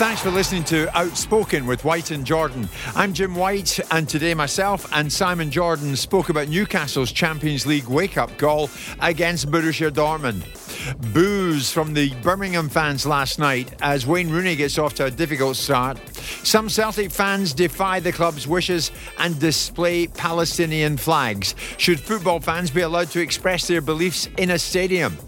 Thanks for listening to Outspoken with White and Jordan. I'm Jim White, and today myself and Simon Jordan spoke about Newcastle's Champions League wake up call against Borussia Dortmund. Boos from the Birmingham fans last night as Wayne Rooney gets off to a difficult start. Some Celtic fans defy the club's wishes and display Palestinian flags. Should football fans be allowed to express their beliefs in a stadium?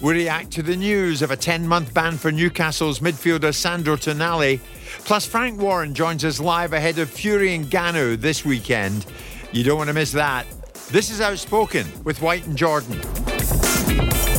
We react to the news of a 10 month ban for Newcastle's midfielder Sandro Tonali. Plus, Frank Warren joins us live ahead of Fury and Ngannou this weekend. You don't want to miss that. This is Outspoken with White and Jordan.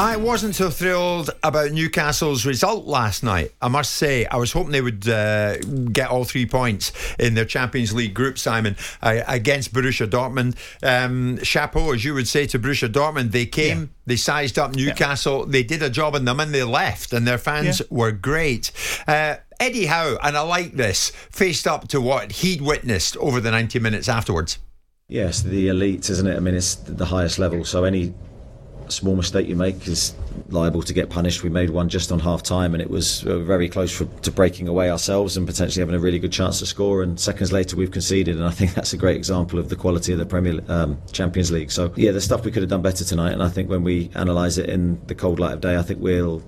I wasn't so thrilled about Newcastle's result last night. I must say, I was hoping they would uh, get all three points in their Champions League group, Simon, uh, against Borussia Dortmund. Um, chapeau, as you would say to Borussia Dortmund, they came, yeah. they sized up Newcastle, yeah. they did a job on them, and they left, and their fans yeah. were great. Uh, Eddie Howe, and I like this, faced up to what he'd witnessed over the 90 minutes afterwards. Yes, the elite, isn't it? I mean, it's the highest level. So any small mistake you make is liable to get punished. We made one just on half time, and it was uh, very close for, to breaking away ourselves and potentially having a really good chance to score. And seconds later, we've conceded, and I think that's a great example of the quality of the Premier um, Champions League. So yeah, there's stuff we could have done better tonight, and I think when we analyse it in the cold light of day, I think we'll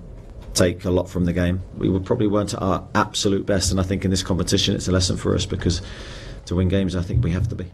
take a lot from the game. We were probably weren't at our absolute best, and I think in this competition, it's a lesson for us because to win games, I think we have to be.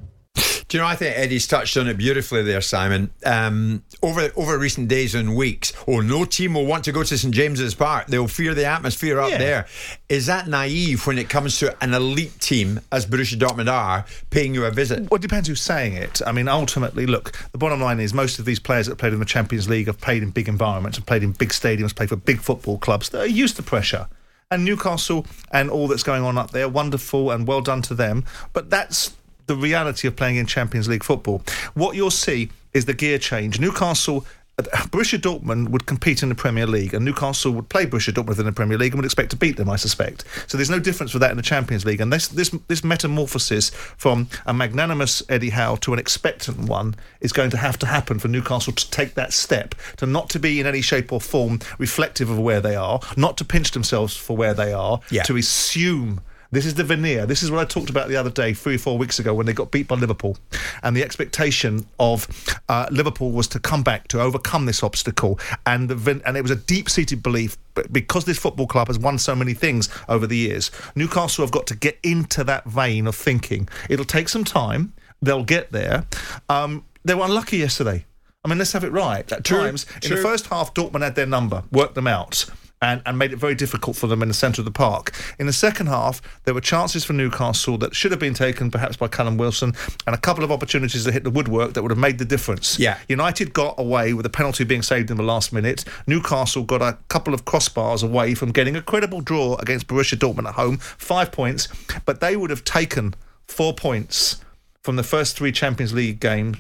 Do you know? I think Eddie's touched on it beautifully there, Simon. Um, over over recent days and weeks, oh, no team will want to go to St James's Park. They'll fear the atmosphere up yeah. there. Is that naive when it comes to an elite team, as Borussia Dortmund are, paying you a visit? Well, it depends who's saying it. I mean, ultimately, look, the bottom line is most of these players that played in the Champions League have played in big environments, have played in big stadiums, played for big football clubs that are used to pressure and Newcastle and all that's going on up there, wonderful and well done to them. But that's the reality of playing in Champions League football. What you'll see is the gear change. Newcastle Borussia Dortmund would compete in the Premier League, and Newcastle would play Borussia Dortmund in the Premier League and would expect to beat them, I suspect. So there's no difference with that in the Champions League. And this this this metamorphosis from a magnanimous Eddie Howe to an expectant one is going to have to happen for Newcastle to take that step, to not to be in any shape or form reflective of where they are, not to pinch themselves for where they are, yeah. to assume this is the veneer. This is what I talked about the other day, three or four weeks ago, when they got beat by Liverpool. And the expectation of uh, Liverpool was to come back, to overcome this obstacle. And, the, and it was a deep seated belief because this football club has won so many things over the years, Newcastle have got to get into that vein of thinking. It'll take some time. They'll get there. Um, they were unlucky yesterday. I mean, let's have it right. At true, times, true. in the first half, Dortmund had their number, worked them out and, and made it very difficult for them in the centre of the park. In the second half, there were chances for Newcastle that should have been taken perhaps by Callum Wilson and a couple of opportunities to hit the woodwork that would have made the difference. Yeah. United got away with a penalty being saved in the last minute. Newcastle got a couple of crossbars away from getting a credible draw against Borussia Dortmund at home, five points, but they would have taken four points from the first three Champions League games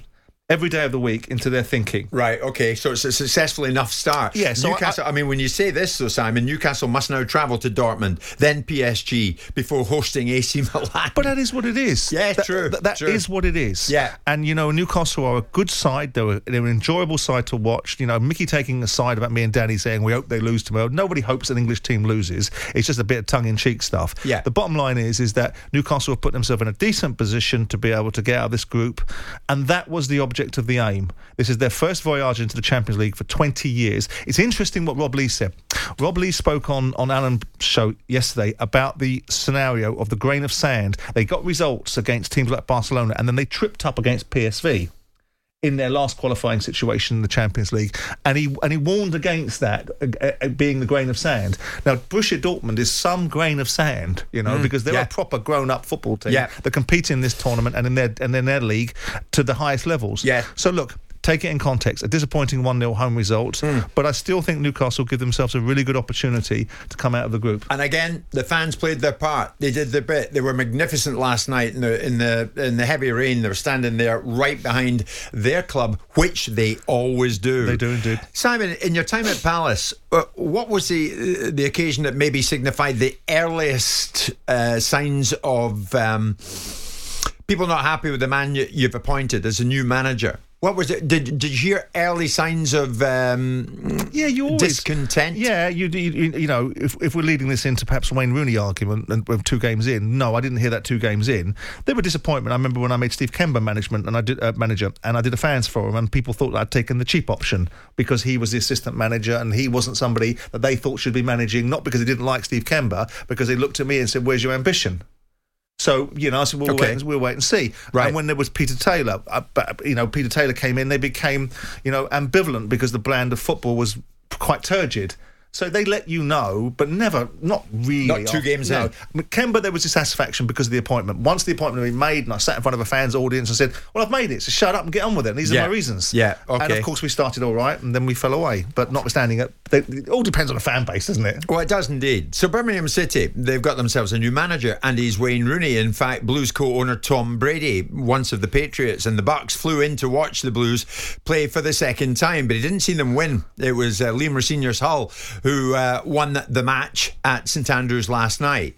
every day of the week into their thinking. Right. Okay. So it's a successful enough start. Yeah, so Newcastle. I, mean, when you say this, though, Simon, Newcastle must now travel to Dortmund, then PSG before hosting AC Milan. But that is what it is. Yeah, That- true, That, that true. is what it is. Yeah. And you know, Newcastle are a good side. They're, they're an enjoyable side to watch. You know, Mickey taking a side about me and Danny saying we hope they lose tomorrow. Nobody hopes an English team loses. It's just a bit of tongue-in-cheek stuff. Yeah. The bottom line is is that Newcastle have put themselves in a decent position to be able to get out of this group, and that was the of the aim. This is their first voyage into the Champions League for 20 years. It's interesting what Rob Lee said. Rob Lee spoke on on Alan's show yesterday about the scenario of the grain of sand. They got results against teams like Barcelona, and then they tripped up against PSV in their last qualifying situation in the Champions League, and he and he warned against that uh, uh, being the grain of sand. Now, Borussia Dortmund is some grain of sand, you know, because they're yeah. a proper grown-up football team Yeah. that compete in this tournament and in their and in their league to the highest levels. Yeah. So look. Take it in context. A disappointing 1 0 home result, Hmm. but I still think Newcastle give themselves a really good opportunity to come out of the group. And again, the fans played their part. They did their bit. They were magnificent last night in the in the in the heavy rain. They were standing there right behind their club, which they always do. They do indeed. Simon, in your time at Palace, uh, what was the the occasion that maybe signified the earliest uh, signs of um, people not happy with the man you've appointed as a new manager? What was it? Did did you hear early signs of um, Yeah, you always discontent? Yeah, you, you you know, if, if we're leading this into perhaps Wayne Rooney argument and with two games in, no, I didn't hear that two games in. There were disappointment. I remember when I made Steve Kember management and I did uh, manager and I did a fans forum and people thought I'd taken the cheap option because he was the assistant manager and he wasn't somebody that they thought should be managing, not because they didn't like Steve Kember, because they looked at me and said, "Where's your ambition?" So you know, I said, "We'll, wait, and, we'll wait and see." Right. And when there was Peter Taylor, uh, you know, Peter Taylor came in, they became, you know, ambivalent because the brand of football was quite turgid. So they let you know, but never, not really. Not two games no. in. Kember, there was dissatisfaction because of the appointment. Once the appointment had been made, and I sat in front of a fans audience and said, "Well, I've made it, so shut up and get on with it." And these Yeah. are my reasons. Yeah, Okay. And of course, we started all right, and then we fell away. But notwithstanding it, it all depends on the fan base, doesn't it? Well, it does indeed. So Birmingham City, they've got themselves a new manager, and he's Wayne Rooney. In fact, Blues co-owner Tom Brady, once of the Patriots and the Bucks, flew in to watch the Blues play for the second time, but he didn't see them win. It was uh, Liam Rosenior's Hull who uh, won the match at St Andrews last night.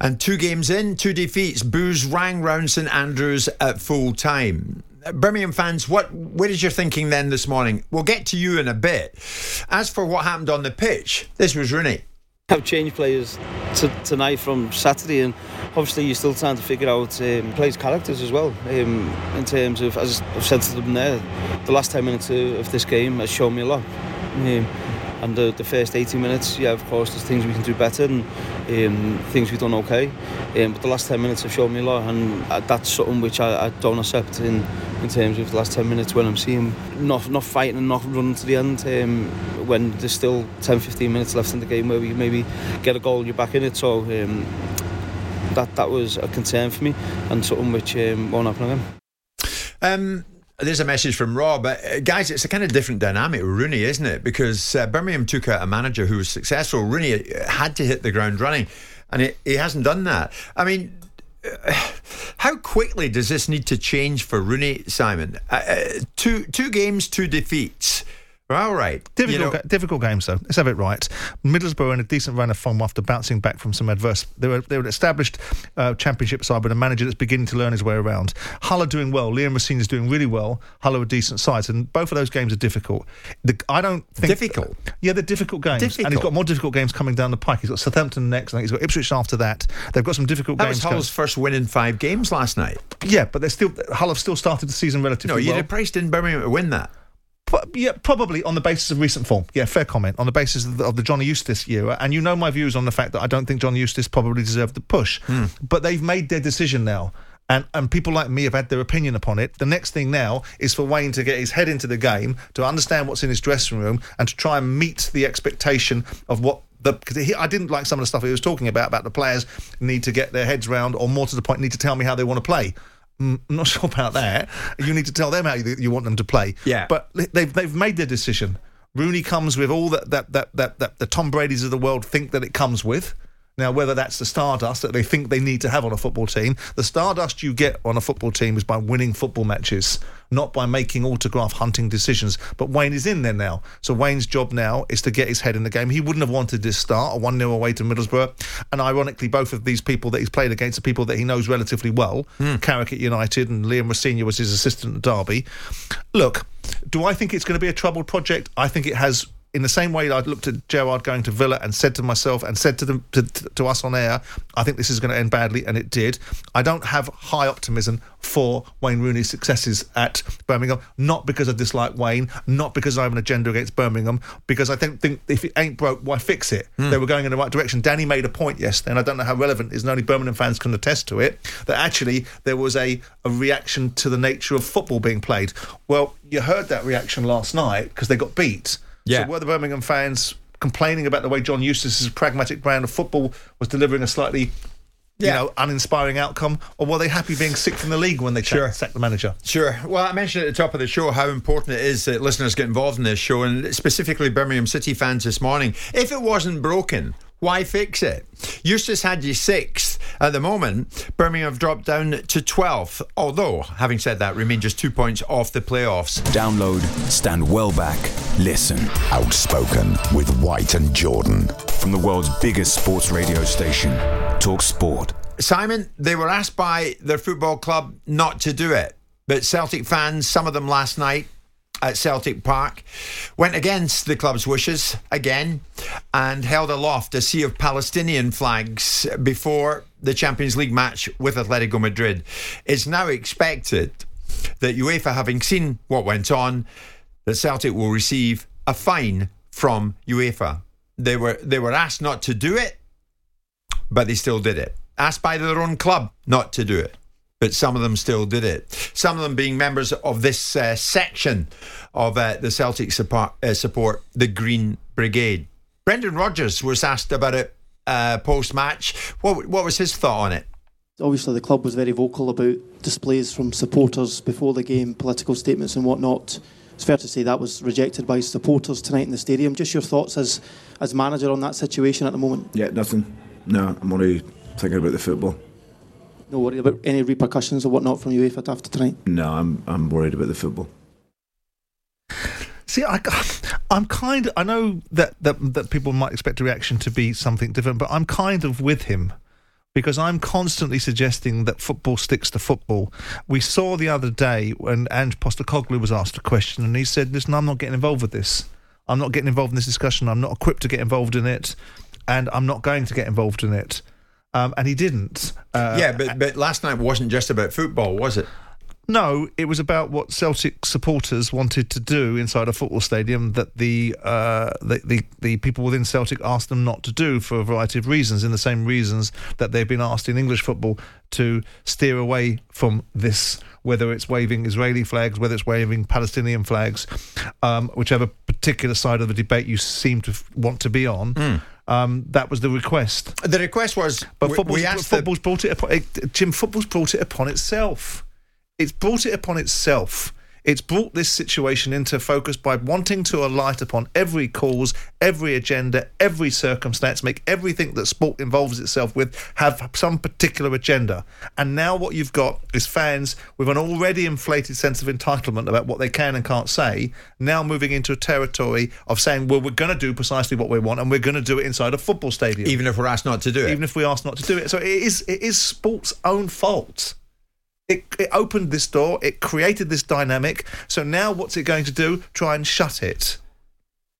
And two games in, two defeats. Boos rang round St Andrews at full time. Birmingham fans, what what is your thinking then this morning? We'll get to you in a bit. As for what happened on the pitch, this was Rooney. I've changed players to, tonight from Saturday, and obviously you're still trying to figure out um, players' characters as well. Um, in terms of, as I've said to them there, the last 10 minutes of this game has shown me a lot. Um, and the, the first 80 minutes, yeah, of course, there's things we can do better and um, things we've done okay. Um, but the last 10 minutes have shown me a lot, and that's something which I, I don't accept in, in terms of the last 10 minutes when I'm seeing not not fighting and not running to the end. Um, when there's still 10, 15 minutes left in the game where we maybe get a goal, and you're back in it. So um, that that was a concern for me, and something which um, won't happen again. Um, there's a message from Rob. Uh, guys, it's a kind of different dynamic with Rooney, isn't it? Because uh, Birmingham took out a manager who was successful. Rooney uh, had to hit the ground running, and he, he hasn't done that. I mean, uh, how quickly does this need to change for Rooney, Simon? Uh, uh, two two games, two defeats. All right. Difficult, You know- difficult games though. Let's have it right. Middlesbrough in a decent run of form after bouncing back from some adverse. They were they were an established uh, championship side, but a manager that's beginning to learn his way around. Hull are doing well. Liam Rosenior is doing really well. Hull are a decent sides, and both of those games are difficult. The, I don't think Difficult? Yeah, they're difficult games, and he's got more difficult games coming down the pike. He's got Southampton next. I think he's got Ipswich after that. They've got some difficult that games. was coming. Hull's first win in five games last night. Yeah, but they're still Hull have still started the season relatively No, you'd well. have priced in Birmingham to win that. Yeah, probably on the basis of recent form. Yeah, fair comment. On the basis of the, of the Johnny Eustace era. And you know my views on the fact that I don't think Johnny Eustace probably deserved the push. Hmm. But they've made their decision now. And, and people like me have had their opinion upon it. The next thing now is for Wayne to get his head into the game, to understand what's in his dressing room, and to try and meet the expectation of what the. Because he, I didn't like some of the stuff he was talking about about the players need to get their heads round, or more to the point, need to tell me how they want to play. Mm, I'm not sure about that. You need to tell them how you, you want them to play. Yeah. But they've they've made their decision. Rooney comes with all that that that that, that the Tom Brady's of the world think that it comes with. Now, whether that's the stardust that they think they need to have on a football team, the stardust you get on a football team is by winning football matches, not by making autograph hunting decisions. But Wayne is in there now. So Wayne's job now is to get his head in the game. He wouldn't have wanted this start, a 1 0 away to Middlesbrough. And ironically, both of these people that he's played against are people that he knows relatively well hmm. Carrick at United and Liam Rosenior was his assistant at Derby. Look, do I think it's going to be a troubled project? I think it has in the same way I'd looked at Gerrard going to Villa and said to myself and said to them to, to us on air, I think this is going to end badly, and it did. I don't have high optimism for Wayne Rooney's successes at Birmingham, not because I dislike Wayne, not because I have an agenda against Birmingham, because I don't think if it ain't broke, why fix it? Hmm. They were going in the right direction. Danny made a point yesterday, and I don't know how relevant it is, and only Birmingham fans can attest to it, that actually there was a, a reaction to the nature of football being played. Well, you heard that reaction last night because they got beat. Yeah. So were the Birmingham fans complaining about the way John Eustace's pragmatic brand of football was delivering a slightly, Yeah. you know, uninspiring outcome, or were they happy being sixth in the league when they Sure. sacked, sacked the manager? Sure. Well, I mentioned at the top of the show how important it is that listeners get involved in this show, and specifically Birmingham City fans this morning. If it wasn't broken, why fix it? Eustace had you sixth. At the moment, Birmingham have dropped down to 12th, although, having said that, remain just two points off the playoffs. Download, stand well back, listen. Outspoken with White and Jordan. From the world's biggest sports radio station, Talk Sport. Simon, they were asked by their football club not to do it, but Celtic fans, some of them last night at Celtic Park, went against the club's wishes again and held aloft a sea of Palestinian flags before the Champions League match with Atletico Madrid. It's now expected that UEFA, having seen what went on, that Celtic will receive a fine from UEFA. They were they were asked not to do it, but they still did it. Asked by their own club not to do it, but some of them still did it. Some of them being members of this uh, section of uh, the Celtic support, uh, support, the Green Brigade. Brendan Rodgers was asked about it uh, post match. What, what was his thought on it? Obviously, the club was very vocal about displays from supporters before the game, political statements and whatnot. It's fair to say that was rejected by supporters tonight in the stadium. Just your thoughts as as manager on that situation at the moment. Yeah, nothing. No, I'm only thinking about the football. No worry about any repercussions or whatnot from UEFA after tonight. No, I'm I'm worried about the football. See, I, I'm kind of. I know that, that that people might expect a reaction to be something different, but I'm kind of with him because I'm constantly suggesting that football sticks to football. We saw the other day when Ange Postecoglou was asked a question, and he said, "Listen, I'm not getting involved with this. I'm not getting involved in this discussion. I'm not equipped to get involved in it, and I'm not going to get involved in it." Um, and he didn't. Uh, yeah, but but last night wasn't just about football, was it? No, it was about what Celtic supporters wanted to do inside a football stadium that the, uh, the, the the people within Celtic asked them not to do for a variety of reasons, in the same reasons that they've been asked in English football to steer away from this, whether it's waving Israeli flags, whether it's waving Palestinian flags, um, whichever particular side of the debate you seem to f- want to be on. Um, that was the request. The request was, but we- football's, asked the- brought it upon it, Jim. Football's brought it upon itself. It's brought it upon itself. It's brought this situation into focus by wanting to alight upon every cause, every agenda, every circumstance, make everything that sport involves itself with have some particular agenda. And now what you've got is fans with an already inflated sense of entitlement about what they can and can't say, now moving into a territory of saying, well, we're going to do precisely what we want and we're going to do it inside a football stadium. even if we're asked not to do it. Even if we ask not to do it. So it is it is sport's own fault. It, it opened this door, it created this dynamic. So now what's it going to do? Try and shut it.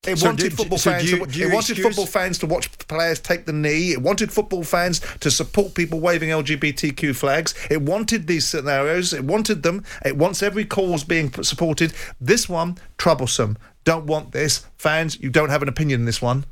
It So wanted do- football so fans. you- to, it wanted excuse- football fans to watch players take the knee. It wanted football fans to support people waving LGBTQ flags. It wanted these scenarios. It wanted them. It wants every cause being supported. This one troublesome. Don't want this. Fans, you don't have an opinion in this one.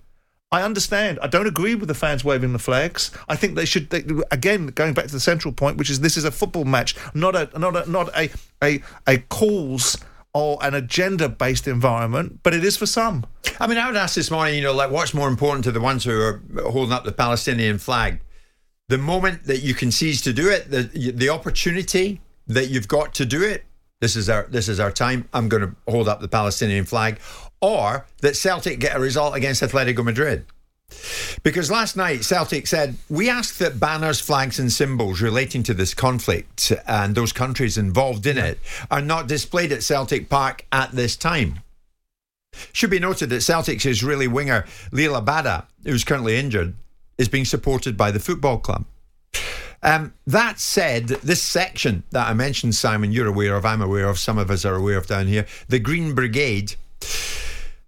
I understand. I don't agree with the fans waving the flags. I think they should. They, again, going back to the central point, which is this is a football match, not a not a not a a, a cause or an agenda based environment, but it is for some. I mean, I would ask this morning, you know, like what's more important to the ones who are holding up the Palestinian flag? The moment that you can seize to do it, the the opportunity that you've got to do it. This is our this is our time. I'm going to hold up the Palestinian flag, or that Celtic get a result against Atletico Madrid. Because last night Celtic said, We ask that banners, flags, and symbols relating to this conflict and those countries involved in it are not displayed at Celtic Park at this time. Should be noted that Celtic's Israeli winger Liel Abada, who's currently injured, is being supported by the football club. Um, that said, this section that I mentioned, Simon, you're aware of, I'm aware of, some of us are aware of down here, the Green Brigade,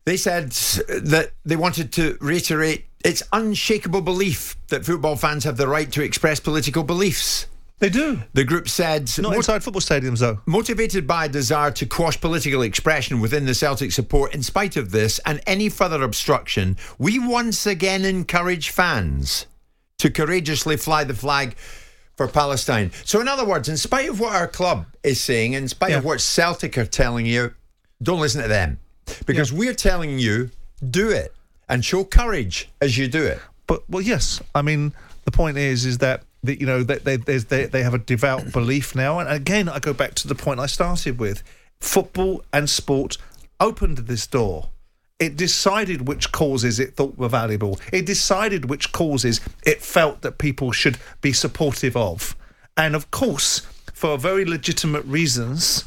they said that they wanted to reiterate its unshakable belief that football fans have the right to express political beliefs. They do. The group said. Not inside football stadiums, though. Motivated by a desire to quash political expression within the Celtic support, in spite of this and any further obstruction, we once again encourage fans to courageously fly the flag for Palestine. So, in other words, in spite of what our club is saying, in spite of what Celtic are telling you, don't listen to them. Because we're telling you, do it and show courage as you do it. But, well, yes. I mean, the point is, is that that you know they, they they they have a devout belief now and again i go back to the point i started with football and sport opened this door it decided which causes it thought were valuable it decided which causes it felt that people should be supportive of and of course for very legitimate reasons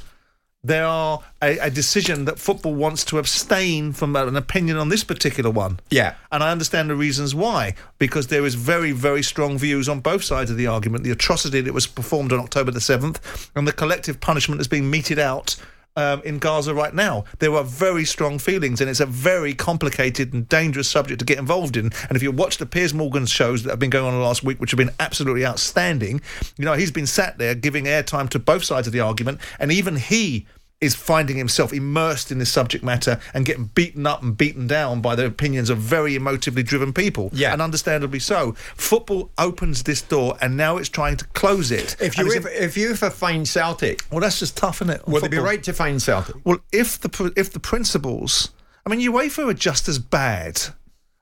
there are a, a, decision that football wants to abstain from an opinion on this particular one. Yeah. And I understand the reasons why, because there is very, very strong views on both sides of the argument. The atrocity that was performed on October the 7th and the collective punishment that's being meted out um, in Gaza right now. There are very strong feelings, and it's a very complicated and dangerous subject to get involved in. And if you watch the Piers Morgan shows that have been going on last week, which have been absolutely outstanding, you know, he's been sat there giving airtime to both sides of the argument, and even he is finding himself immersed in this subject matter and getting beaten up and beaten down by the opinions of very emotively driven people. Yeah. And understandably so. Football opens this door and now it's trying to close it. If you if, if you find Celtic, well, that's just tough, isn't it? Would it be right to find Celtic? Well, if the if the principles, I mean, UEFA are just as bad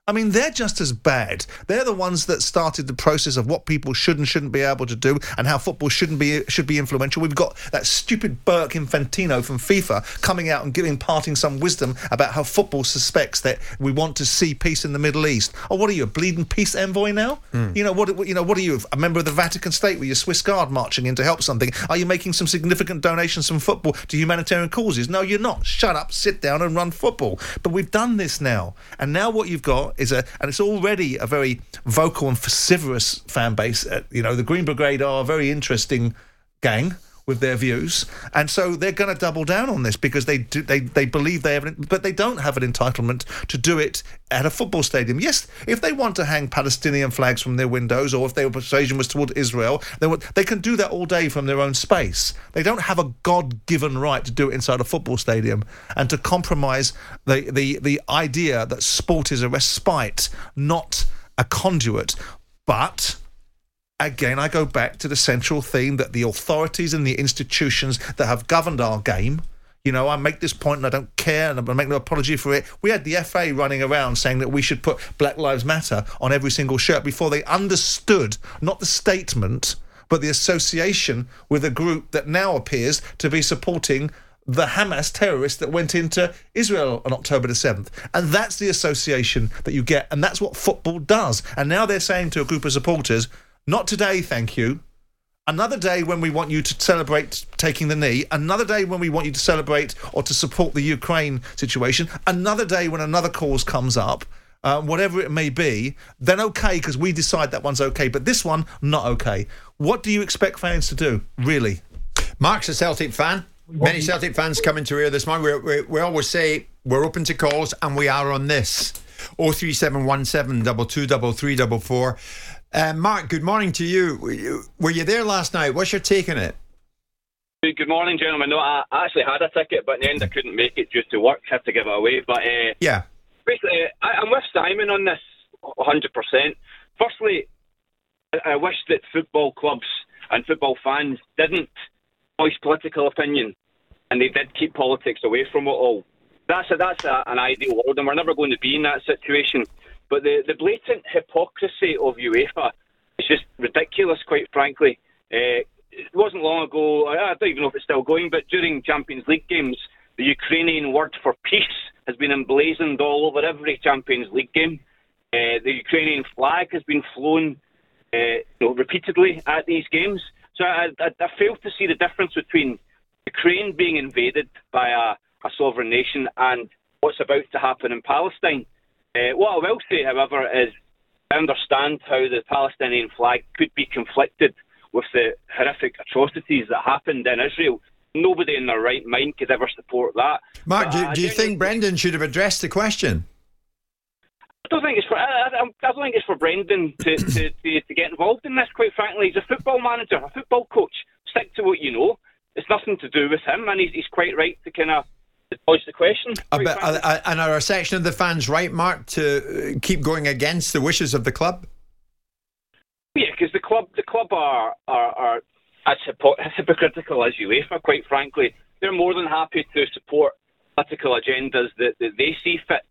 I mean, they're just as bad. They're the ones that started the process of what people should and shouldn't be able to do, and how football shouldn't be should be influential. We've got that stupid berk Infantino from FIFA coming out and giving parting some wisdom about how football suspects that we want to see peace in the Middle East. Oh, what are you, a bleeding peace envoy now? Mm. You know what? You know what are you, a member of the Vatican State with your Swiss Guard marching in to help something? Are you making some significant donations from football to humanitarian causes? No, you're not. Shut up, sit down, and run football. But we've done this now, and now what you've got is a, and it's already a very vocal and vociferous fan base. Uh, you know, the Green Brigade are a very interesting gang with their views, and so they're going to double down on this because they do, they they believe they have, but they don't have an entitlement to do it at a football stadium. Yes, if they want to hang Palestinian flags from their windows, or if their persuasion was toward Israel, they would, they can do that all day from their own space. They don't have a God-given right to do it inside a football stadium and to compromise the the the idea that sport is a respite, not a conduit, but again, I go back to the central theme that the authorities and the institutions that have governed our game. You know, I make this point and I don't care and I make no apology for it. We had the FA running around saying that we should put Black Lives Matter on every single shirt before they understood not the statement, but the association with a group that now appears to be supporting the Hamas terrorists that went into Israel on October the 7th. And that's the association that you get. And that's what football does. And now they're saying to a group of supporters, not today, thank you. Another day when we want you to celebrate taking the knee. Another day when we want you to celebrate or to support the Ukraine situation. Another day when another cause comes up. Uh, whatever it may be, then okay, because we decide that one's okay. But this one, not okay. What do you expect fans to do, really? Mark's a Celtic fan. Many Celtic fans coming to here this morning. We, we, we always say we're open to calls, and we are on this. 03717 223344. Uh, Mark, good morning to you. Were you there last night? What's your take on it? Good morning, gentlemen. No, I actually had a ticket, but in the end I couldn't make it due to work. Had to give it away. But uh, yeah, basically, I, am with Simon on this 100%. Firstly, I wish that football clubs and football fans didn't voice political opinion, and they did keep politics away from it all. That's a, that's a, an ideal world, and we're never going to be in that situation. But the, the blatant hypocrisy of UEFA is just ridiculous, quite frankly. Uh, it wasn't long ago, I don't even know if it's still going, but during Champions League games, the Ukrainian word for peace has been emblazoned all over every Champions League game. Uh, the Ukrainian flag has been flown uh, you know, repeatedly at these games. So I, I, I fail to see the difference between Ukraine being invaded by a, a sovereign nation and what's about to happen in Palestine. Uh, what I will say, however, is I understand how the Palestinian flag could be conflicted with the horrific atrocities that happened in Israel. Nobody in their right mind could ever support that. Mark, do, do you think Brendan should have addressed the question? I don't think it's for I, I, I don't think it's for Brendan to, to, to, to get involved in this. Quite frankly, he's a football manager, a football coach. Stick to what you know. It's nothing to do with him, and he's, he's quite right to kind of dodge the question. Bit, uh, uh, and are a section of the fans right, Mark, to keep going against the wishes of the club? Yeah, because the club the club are are, are as, as hypocritical as UEFA. Quite frankly, they're more than happy to support political agendas that, that they see fit.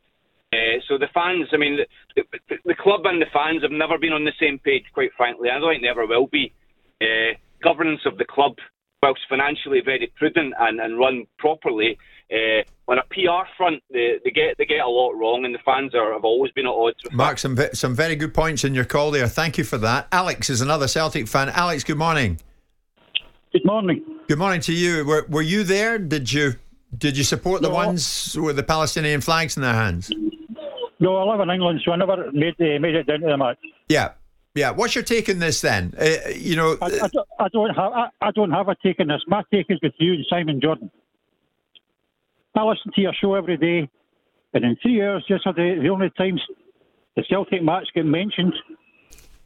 Uh, so the fans, I mean, the, the, the, club and the fans have never been on the same page. Quite frankly, I don't think they ever will be. Uh, governance of the club, whilst financially very prudent and, and run properly, uh, on a PR front, they, they, get they get a lot wrong, and the fans are, have always been at odds with. Mark, some some very good points in your call there. Thank you for that. Alex is another Celtic fan. Alex, good morning. Good morning. Good morning to you. Were, were you there? Did you did you support the no. ones with the Palestinian flags in their hands? No, I live in England, so I never made uh, made it down to the match. Yeah, yeah. What's your take on this then? Uh, you know, I, I, don't, I don't have I, I, don't have a take on this. My take is with you and Simon Jordan. I listen to your show every day, and in three years yesterday, the only times the Celtic match get mentioned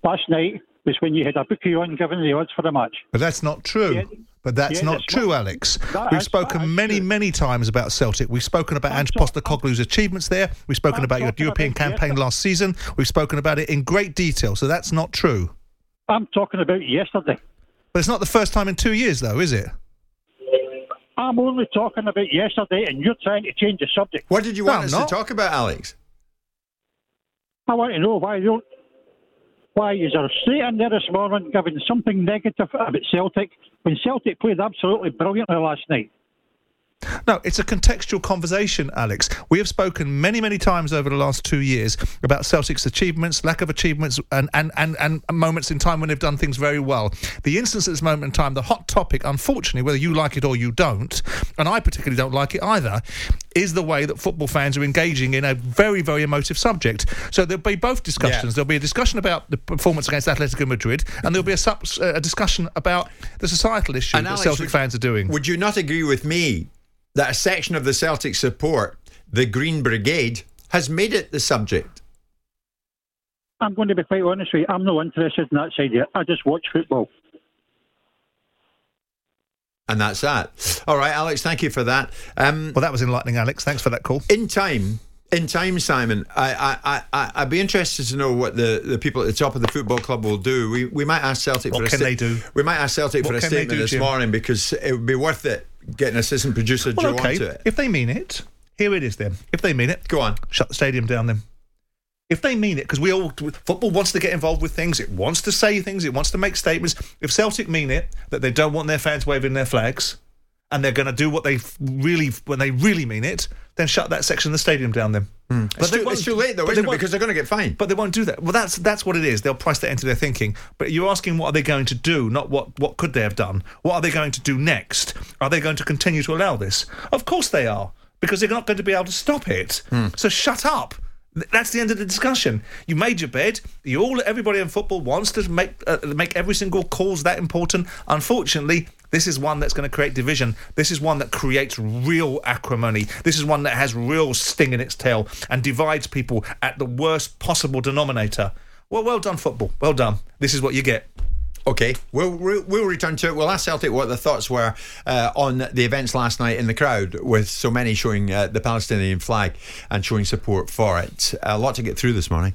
last night was when you had a bookie on giving the odds for the match. But that's not true. Yeah. But that's yeah, not that's true, not, Alex. We've spoken many, true. many times about Celtic. We've spoken about Ange Postecoglou's achievements there. We've spoken I'm about your European about campaign yesterday. last season. We've spoken about it in great detail. So that's not true. I'm talking about yesterday. But it's not the first time in two years, though, is it? I'm only talking about yesterday, and you're trying to change the subject. What did you want no, us not. to talk about, Alex? I want to know why you why is there straight in there this morning giving something negative about Celtic when Celtic played absolutely brilliantly last night? No, it's a contextual conversation, Alex. We have spoken many, many times over the last two years about Celtic's achievements, lack of achievements, and, and, and, and moments in time when they've done things very well. The instance at this moment in time, the hot topic, unfortunately, whether you like it or you don't, and I particularly don't like it either, is the way that football fans are engaging in a very, very emotive subject. So there'll be both discussions. Yeah. There'll be a discussion about the performance against Atletico Madrid, and there'll be a, sub, uh, a discussion about the societal issue and that Alex, Celtic would, fans are doing. Would you not agree with me that a section of the Celtic support, the Green Brigade, has made it the subject. I'm going to be quite honest with you. I'm not interested in that side yet. I just watch football. And that's that. All right, Alex, thank you for that. Um, well, that was enlightening, Alex. Thanks for that call. In time, in time, Simon, I, I, I, I'd be interested to know what the, the people at the top of the football club will do. We, we might ask Celtic what for a can sta- they do? We might ask Celtic what for a statement do, this Jim? morning because it would be worth it getting assistant producer well, okay. onto it. If they mean it, here it is then. If they mean it, go on. Shut the stadium down then. If they mean it, because we all football wants to get involved with things, it wants to say things, it wants to make statements. If Celtic mean it that they don't want their fans waving their flags, and they're going to do what they really when they really mean it, then shut that section of the stadium down. Then, mm. but it's, too, it's, too, late though, isn't it? Because they're going to get fined. But they won't do that. Well, that's that's what it is. They'll price that into their thinking. But you're asking what are they going to do, not what what could they have done. What are they going to do next? Are they going to continue to allow this? Of course they are, because they're not going to be able to stop it. Mm. So shut up. That's the end of the discussion. You made your bed. You all, everybody in football wants to make uh, make every single cause that important. Unfortunately, this is one that's going to create division. This is one that creates real acrimony. This is one that has real sting in its tail and divides people at the worst possible denominator. Well, well done, football. Well done. This is what you get. Okay, we'll, we'll return to it. We'll ask Celtic what the thoughts were uh, on the events last night in the crowd, with so many showing uh, the Palestinian flag and showing support for it. A lot to get through this morning.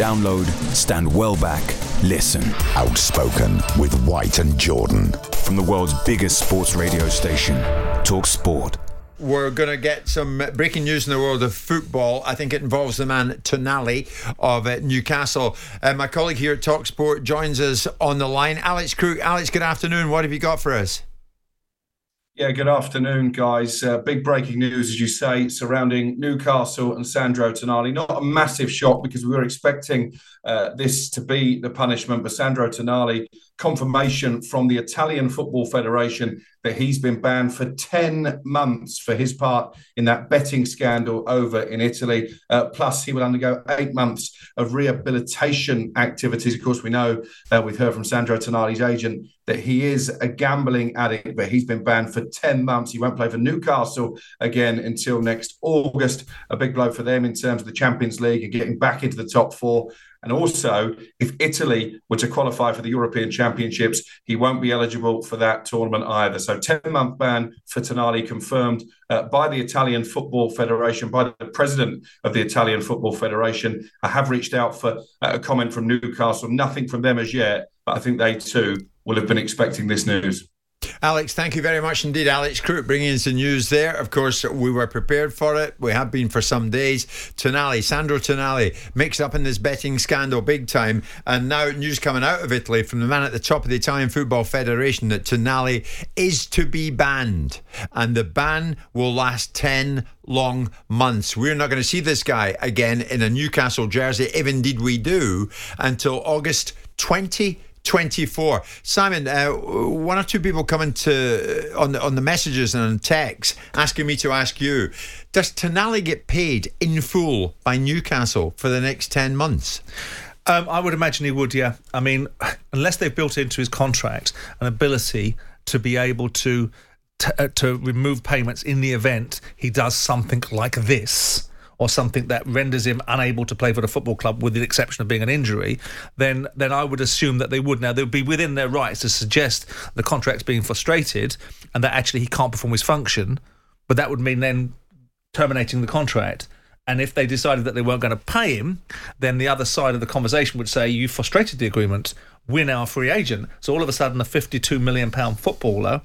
Download, stand well back, listen. Outspoken with White and Jordan. From the world's biggest sports radio station, Talk Sport. We're going to get some breaking news in the world of football. I think it involves the man Tonali of uh, Newcastle. Uh, my colleague here at Talksport joins us on the line. Alex Crook. Alex, good afternoon. What have you got for us? Yeah, good afternoon, guys. Uh, big breaking news, as you say, surrounding Newcastle and Sandro Tonali. Not a massive shock because we were expecting uh, this to be the punishment, but Sandro Tonali, confirmation from the Italian Football Federation that he's been banned for 10 months for his part in that betting scandal over in Italy. Uh, plus, he will undergo eight months of rehabilitation activities. Of course, we know, uh, we've heard from Sandro Tonali's agent that he is a gambling addict, but he's been banned for 10 months. He won't play for Newcastle again until next August. A big blow for them in terms of the Champions League and getting back into the top four. And also, if Italy were to qualify for the European Championships, he won't be eligible for that tournament either. So, 10 month ban for Tonali confirmed uh, by the Italian Football Federation, by the president of the Italian Football Federation. I have reached out for uh, a comment from Newcastle, nothing from them as yet, but I think they too will have been expecting this news. Alex, thank you very much indeed. Alex Crook bringing us the news there. Of course, we were prepared for it. We have been for some days. Tonali, Sandro Tonali, mixed up in this betting scandal big time. And now news coming out of Italy from the man at the top of the Italian Football Federation that Tonali is to be banned. And the ban will last 10 long months. We're not going to see this guy again in a Newcastle jersey, if indeed we do, until August 20. 24. Simon, uh, one or two people coming to on the on the messages and on text asking me to ask you: Does Tonali get paid in full by Newcastle for the next ten months? Um, I would imagine he would. Yeah. I mean, unless they've built into his contract an ability to be able to t- uh, to remove payments in the event he does something like this or something that renders him unable to play for the football club, with the exception of being an injury, then then I would assume that they would. Now they would be within their rights to suggest the contract's being frustrated and that actually he can't perform his function, but that would mean then terminating the contract. And if they decided that they weren't going to pay him, then the other side of the conversation would say, You frustrated the agreement. We're now a free agent. So all of a sudden, a £52 million footballer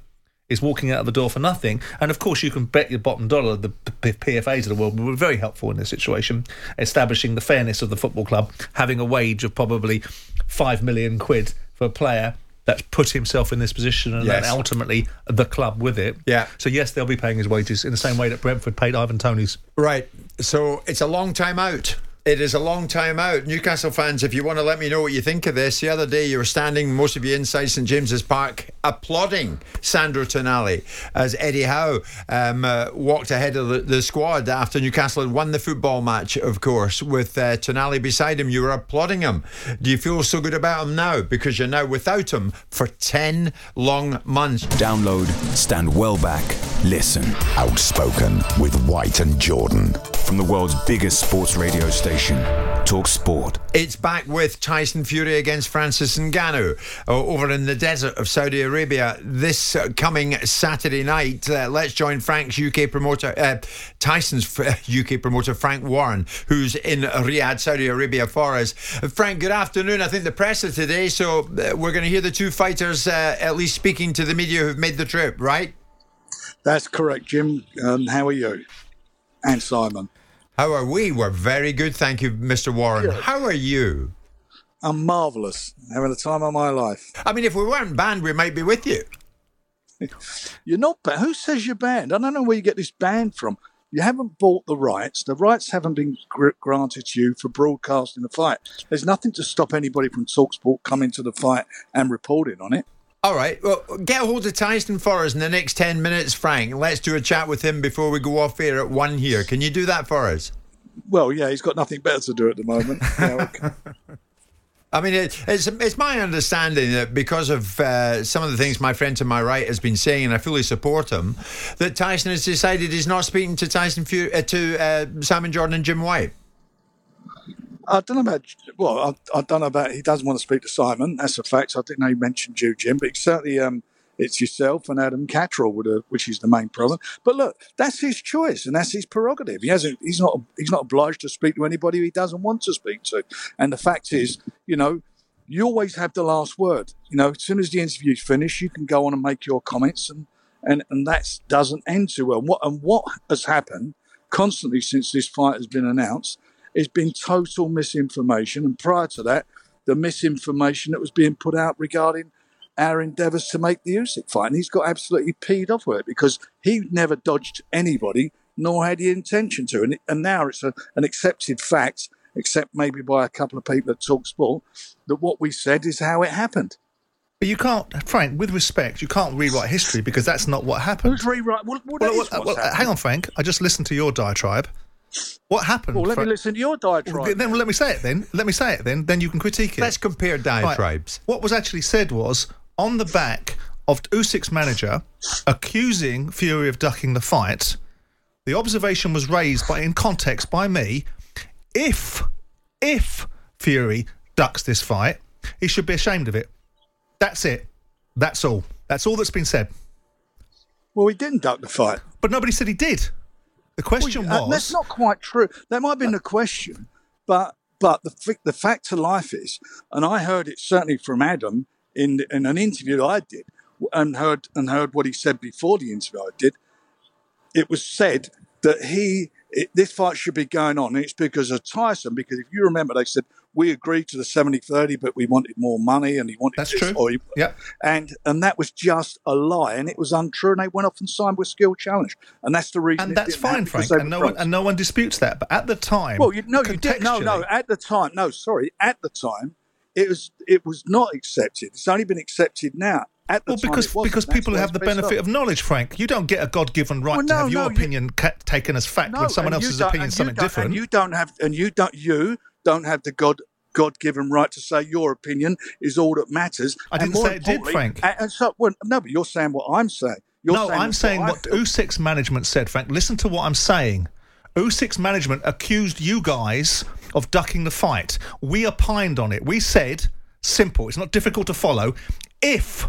is walking out of the door for nothing. And of course, you can bet your bottom dollar the PFAs of the world were very helpful in this situation, establishing the fairness of the football club, having a wage of probably five million quid for a player that's put himself in this position and Yes. then ultimately the club with it. Yeah. So, yes, they'll be paying his wages in the same way that Brentford paid Ivan Toney's. Right. So it's a long time out. It is a long time out. Newcastle fans, if you want to let me know what you think of this, the other day you were standing, most of you inside St James's Park, applauding Sandro Tonali as Eddie Howe um, uh, walked ahead of the, the squad after Newcastle had won the football match, of course, with uh, Tonali beside him. You were applauding him. Do you feel so good about him now? Because you're now without him for 10 long months. Download, stand well back, Listen. Outspoken with White and Jordan. From the world's biggest sports radio station, Talk Sport. It's back with Tyson Fury against Francis Ngannou uh, over in the desert of Saudi Arabia this uh, coming Saturday night. Uh, let's join Frank's UK promoter, uh, Tyson's UK promoter, Frank Warren, who's in Riyadh, Saudi Arabia for us. Uh, Frank, good afternoon. I think the press is today, so uh, we're going to hear the two fighters at least speaking to the media who've made the trip, right? That's correct, Jim. Um, how are you? And Simon. How are we? We're very good, thank you, Mr. Warren. Good. How are you? I'm marvellous. Having the time of my life. I mean, if we weren't banned, we might be with you. you're not banned. Who says you're banned? I don't know where you get this banned from. You haven't bought the rights. The rights haven't been granted to you for broadcasting the fight. There's nothing to stop anybody from Talksport coming to the fight and reporting on it. All right. Well, get a hold of Tyson for us in the next 10 minutes, Frank. Let's do a chat with him before we go off air at one here. Can you do that for us? Well, yeah, he's got nothing better to do at the moment. I mean, it, it's it's my understanding that because of uh, some of the things my friend to my right has been saying, and I fully support him, that Tyson has decided he's not speaking to Tyson Fury, uh, to uh, Simon Jordan and Jim White. I don't know about well, I, I, don't know about he doesn't want to speak to Simon. That's a fact. I didn't know he mentioned you, Jim, but certainly um, it's yourself and Adam Catterall, which is the main problem. But look, that's his choice and that's his prerogative. He hasn't. He's not. He's not obliged to speak to anybody he doesn't want to speak to. And the fact is, you know, you always have the last word. You know, as soon as the interview's finished, you can go on and make your comments, and and and that doesn't end too well. What and what has happened constantly since this fight has been announced it's been total misinformation. And prior to that, the misinformation that was being put out regarding our endeavours to make the Usyk fight. And he's got absolutely peed off with it because he never dodged anybody, nor had he intention to. And, and now it's a, an accepted fact, except maybe by a couple of people at Talk Sport, that what we said is how it happened. But you can't, Frank, with respect, you can't rewrite history because that's not what happened. Who's rewrite? Well, well, well, well hang on, Frank. I just listened to your diatribe. What happened? Well, let me listen to your diatribe. then let me say it. Then let me say it. Then then you can critique it. Let's compare diatribes. Right. What was actually said was on the back of Usyk's manager accusing Fury of ducking the fight. The observation was raised by, in context, by me. If if Fury ducks this fight, he should be ashamed of it. That's it. That's all. That's all that's been said. Well, he didn't duck the fight, but nobody said he did. The question well, was. Uh, that's not quite true. That might have been the question, but but the the fact of life is, and I heard it certainly from Adam in in an interview I did, and heard and heard what he said before the interview I did. It was said that he it, this fight should be going on. And it's because of Tyson. Because if you remember, they said we agreed to the 70-30, but we wanted more money, and he wanted that's this, true. He, yeah, and and that was just a lie, and it was untrue. And they went off and signed with Skill Challenge, and that's the reason. And that's fine, Frank. And no one and no one disputes that. But at the time, well, you, no, you did no, no. At the time, no, sorry, at the time, it was it was not accepted. It's only been accepted now well, because because people have the benefit of knowledge, Frank. You don't get a God-given right well, no, to have your no, opinion you, ca- taken as fact no, when someone else's opinion is something different. And you don't have, and you don't, you don't have the God God-given right to say your opinion is all that matters. I didn't say it did, Frank. And, so, well, no, but you're saying what I'm saying. You're no, saying I'm saying what, what Usyk's management said, Frank. Listen to what I'm saying. Usyk's management accused you guys of ducking the fight. We opined on it. We said, simple, it's not difficult to follow. If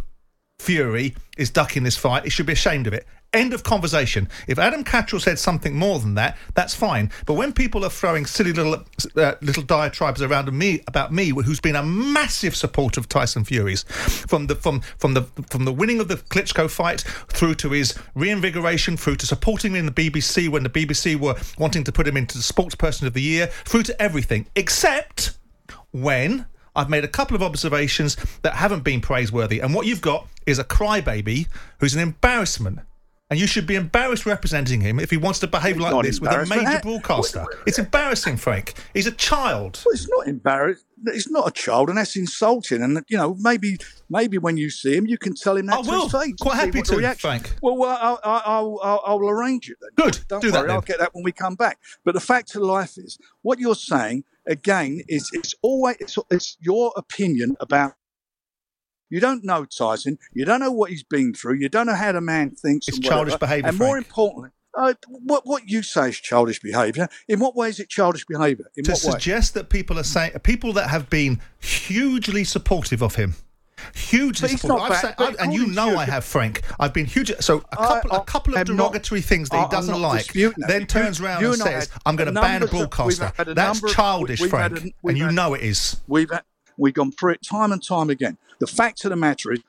Fury is ducking this fight. He should be ashamed of it. End of conversation. If Adam Catterall said something more than that, that's fine. But when people are throwing silly little uh, little diatribes around me about me, who's been a massive supporter of Tyson Fury's, from the from from the from the winning of the Klitschko fight through to his reinvigoration, through to supporting me in the BBC when the BBC were wanting to put him into the Sports Person of the Year, through to everything, except when I've made a couple of observations that haven't been praiseworthy. And what you've got is a crybaby who's an embarrassment. And you should be embarrassed representing him if he wants to behave like this with a major broadcaster. It's embarrassing, Frank. He's a child. Well, it's not embarrassing. He's not a child, and that's insulting. And you know, maybe, maybe when you see him, you can tell him that I will. his face. Quite happy to, Frank. Well, well I'll, I'll, I'll, I'll, arrange it then. Good. Don't Do worry, that. I'll get that when we come back. But the fact of life is, what you're saying again is it's always it's, it's your opinion about You don't know Tyson. You don't know what he's been through. You don't know how the man thinks. It's childish behaviour, And more importantly, uh, what what you say is childish behaviour. In what way is it childish behaviour? In to what way? suggest that people are saying people that have been hugely supportive of him. Hugely supportive. bad, said- and you know you- I have, Frank. I've been huge. So a couple, a I couple of am not- derogatory things that he doesn't like, then You- turns around and and says, "I'm going to ban a broadcaster." a That's number of- childish, Frank, a- and you had- know it is. We've had, we've gone through it time and time again. The fact of the matter is,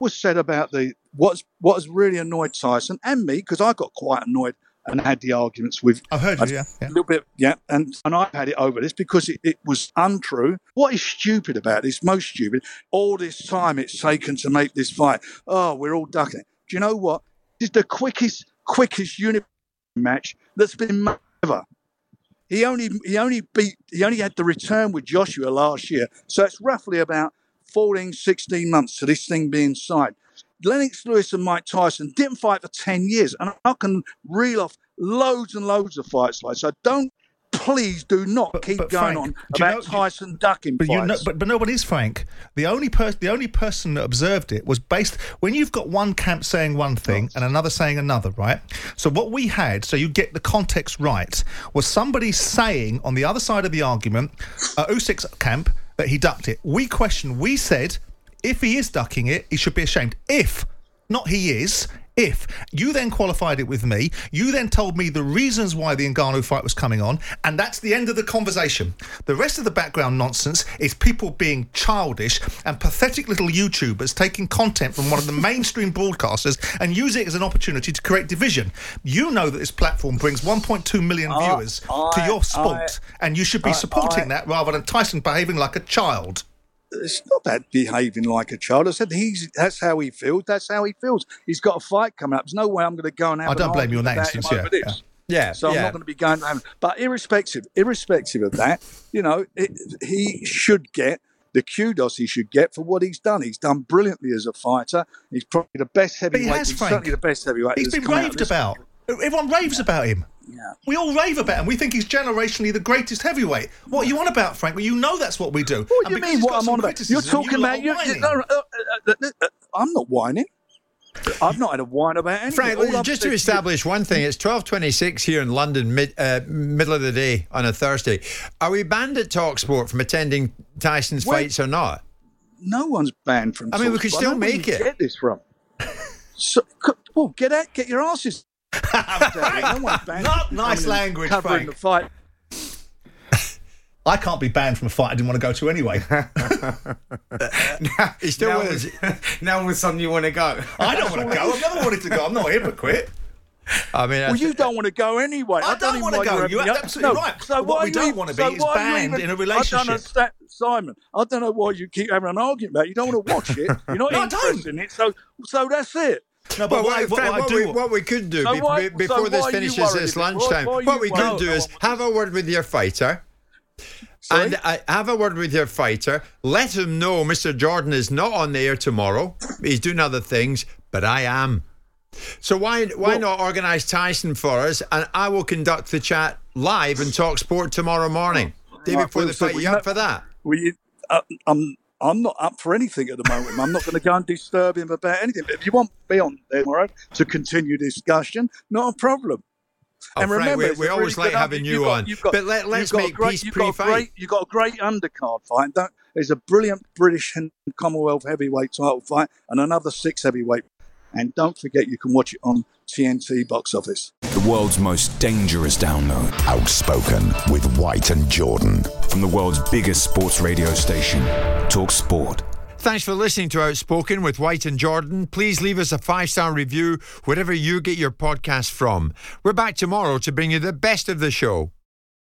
was said about the what's what has really annoyed Tyson and me because I got quite annoyed and had the arguments with. I've heard you, yeah, A little bit, yeah, and and I've had it over this because it, it was untrue. What is stupid about this? Most stupid. All this time it's taken to make this fight. Oh, we're all ducking it. Do you know what? This is the quickest, quickest unit match that's been ever. He only he only beat he only had the return with Joshua last year. So it's roughly about 14, 16 months to this thing being signed. Lennox Lewis and Mike Tyson didn't fight for 10 years. And I can reel off loads and loads of fights like so. Don't please do not keep but going Frank, on do you about know- Tyson ducking But you know, but, but no one is Frank. The only person, the only person that observed it was based when you've got one camp saying one thing and another saying another, right? So what we had, so you get the context right, was somebody saying on the other side of the argument, uh, Usyk's camp that he ducked it. We questioned. We said if he is ducking it, he should be ashamed. If not, he is. If you then qualified it with me, you then told me the reasons why the Ngannou fight was coming on, and that's the end of the conversation. The rest of the background nonsense is people being childish and pathetic little YouTubers taking content from one of the mainstream broadcasters and use it as an opportunity to create division. You know that this platform brings 1.2 million I- viewers to I- your sport, and you should be I- supporting I- that rather than Tyson behaving like a child. It's not about behaving like a child. I said he's that's how he feels. That's how he feels. He's got a fight coming up. There's no way I'm going to go and have. I don't blame you on that instance, yeah. Yeah, So I'm not going to be going. To but irrespective, irrespective of that, you know, it, he should get the kudos he should get for what he's done. He's done brilliantly as a fighter. He's probably the best But he heavyweight. has, he's Frank. certainly the best heavyweight. He's been come out of raved about. Everyone raves about him. Yeah. We all rave about him. We think he's generationally the greatest heavyweight. What are you on about, Frank? Well, you know that's what we do. What do you mean? What I'm on about? You're talking you about you. are you whining. no, uh, uh, uh, uh, I'm not whining. I've not had a whine about anything. Frank, All just said to you- establish one thing, it's twelve twenty six here in London, mid, uh, middle of the day on a Thursday. Are we banned at Talksport from attending Tyson's Well- fights or not? no one's banned from. I mean, we Talksport. could I still don't know where make it. Get this from? So, well, get out, get your asses. No. Not nice language, Frank. the fight. I can't be banned from a fight I didn't want to go to anyway. He's still now, with us. now all of a sudden you want to go. I don't want to go. I've never wanted to go. I'm not a hypocrite. I mean, Well, you don't want to go anyway. I don't even wanna go. you're You're absolutely no, right. So what why we don't even- wanna be so is banned even- in a I don't relationship. understand, Simon. I don't know why you keep having an argument about. it. You don't want to watch it. You're not No, I interested in it. So, so that's it. No, but Well, what, what, what, what, do, we, what we could do So be- why- be- so before this why are you finishes worried this about- why- lunchtime, why what you we could worried? do is have a word with your fighter. Sorry? And uh, have a word with your fighter. Let him know Mr. Jordan is not on the air tomorrow. He's doing other things, but I am. So why why Well- not organise Tyson for us, and I will conduct the chat live and talk sport tomorrow morning, day Right, before well, the so fight. we You know- up for that? Well, you, uh, I'm I'm not up for anything at the moment. I'm not going to go and disturb him about anything. But if you want me on there tomorrow to continue discussion, not a problem. Oh, and Frank, remember, we- it's we a always really like having you got- on. you've got- But let, let's got a make great, peace you've got a pre-fight. great- You've got a great undercard fight. Don't, there's a brilliant British and Commonwealth heavyweight title fight and another six heavyweight. And don't forget, you can watch it on TNT box office. The world's most dangerous download. Outspoken with White and Jordan. From the world's biggest sports radio station, Talk Sport. Thanks for listening to Outspoken with White and Jordan. Please leave us a five star review wherever you get your podcast from. We're back tomorrow to bring you the best of the show.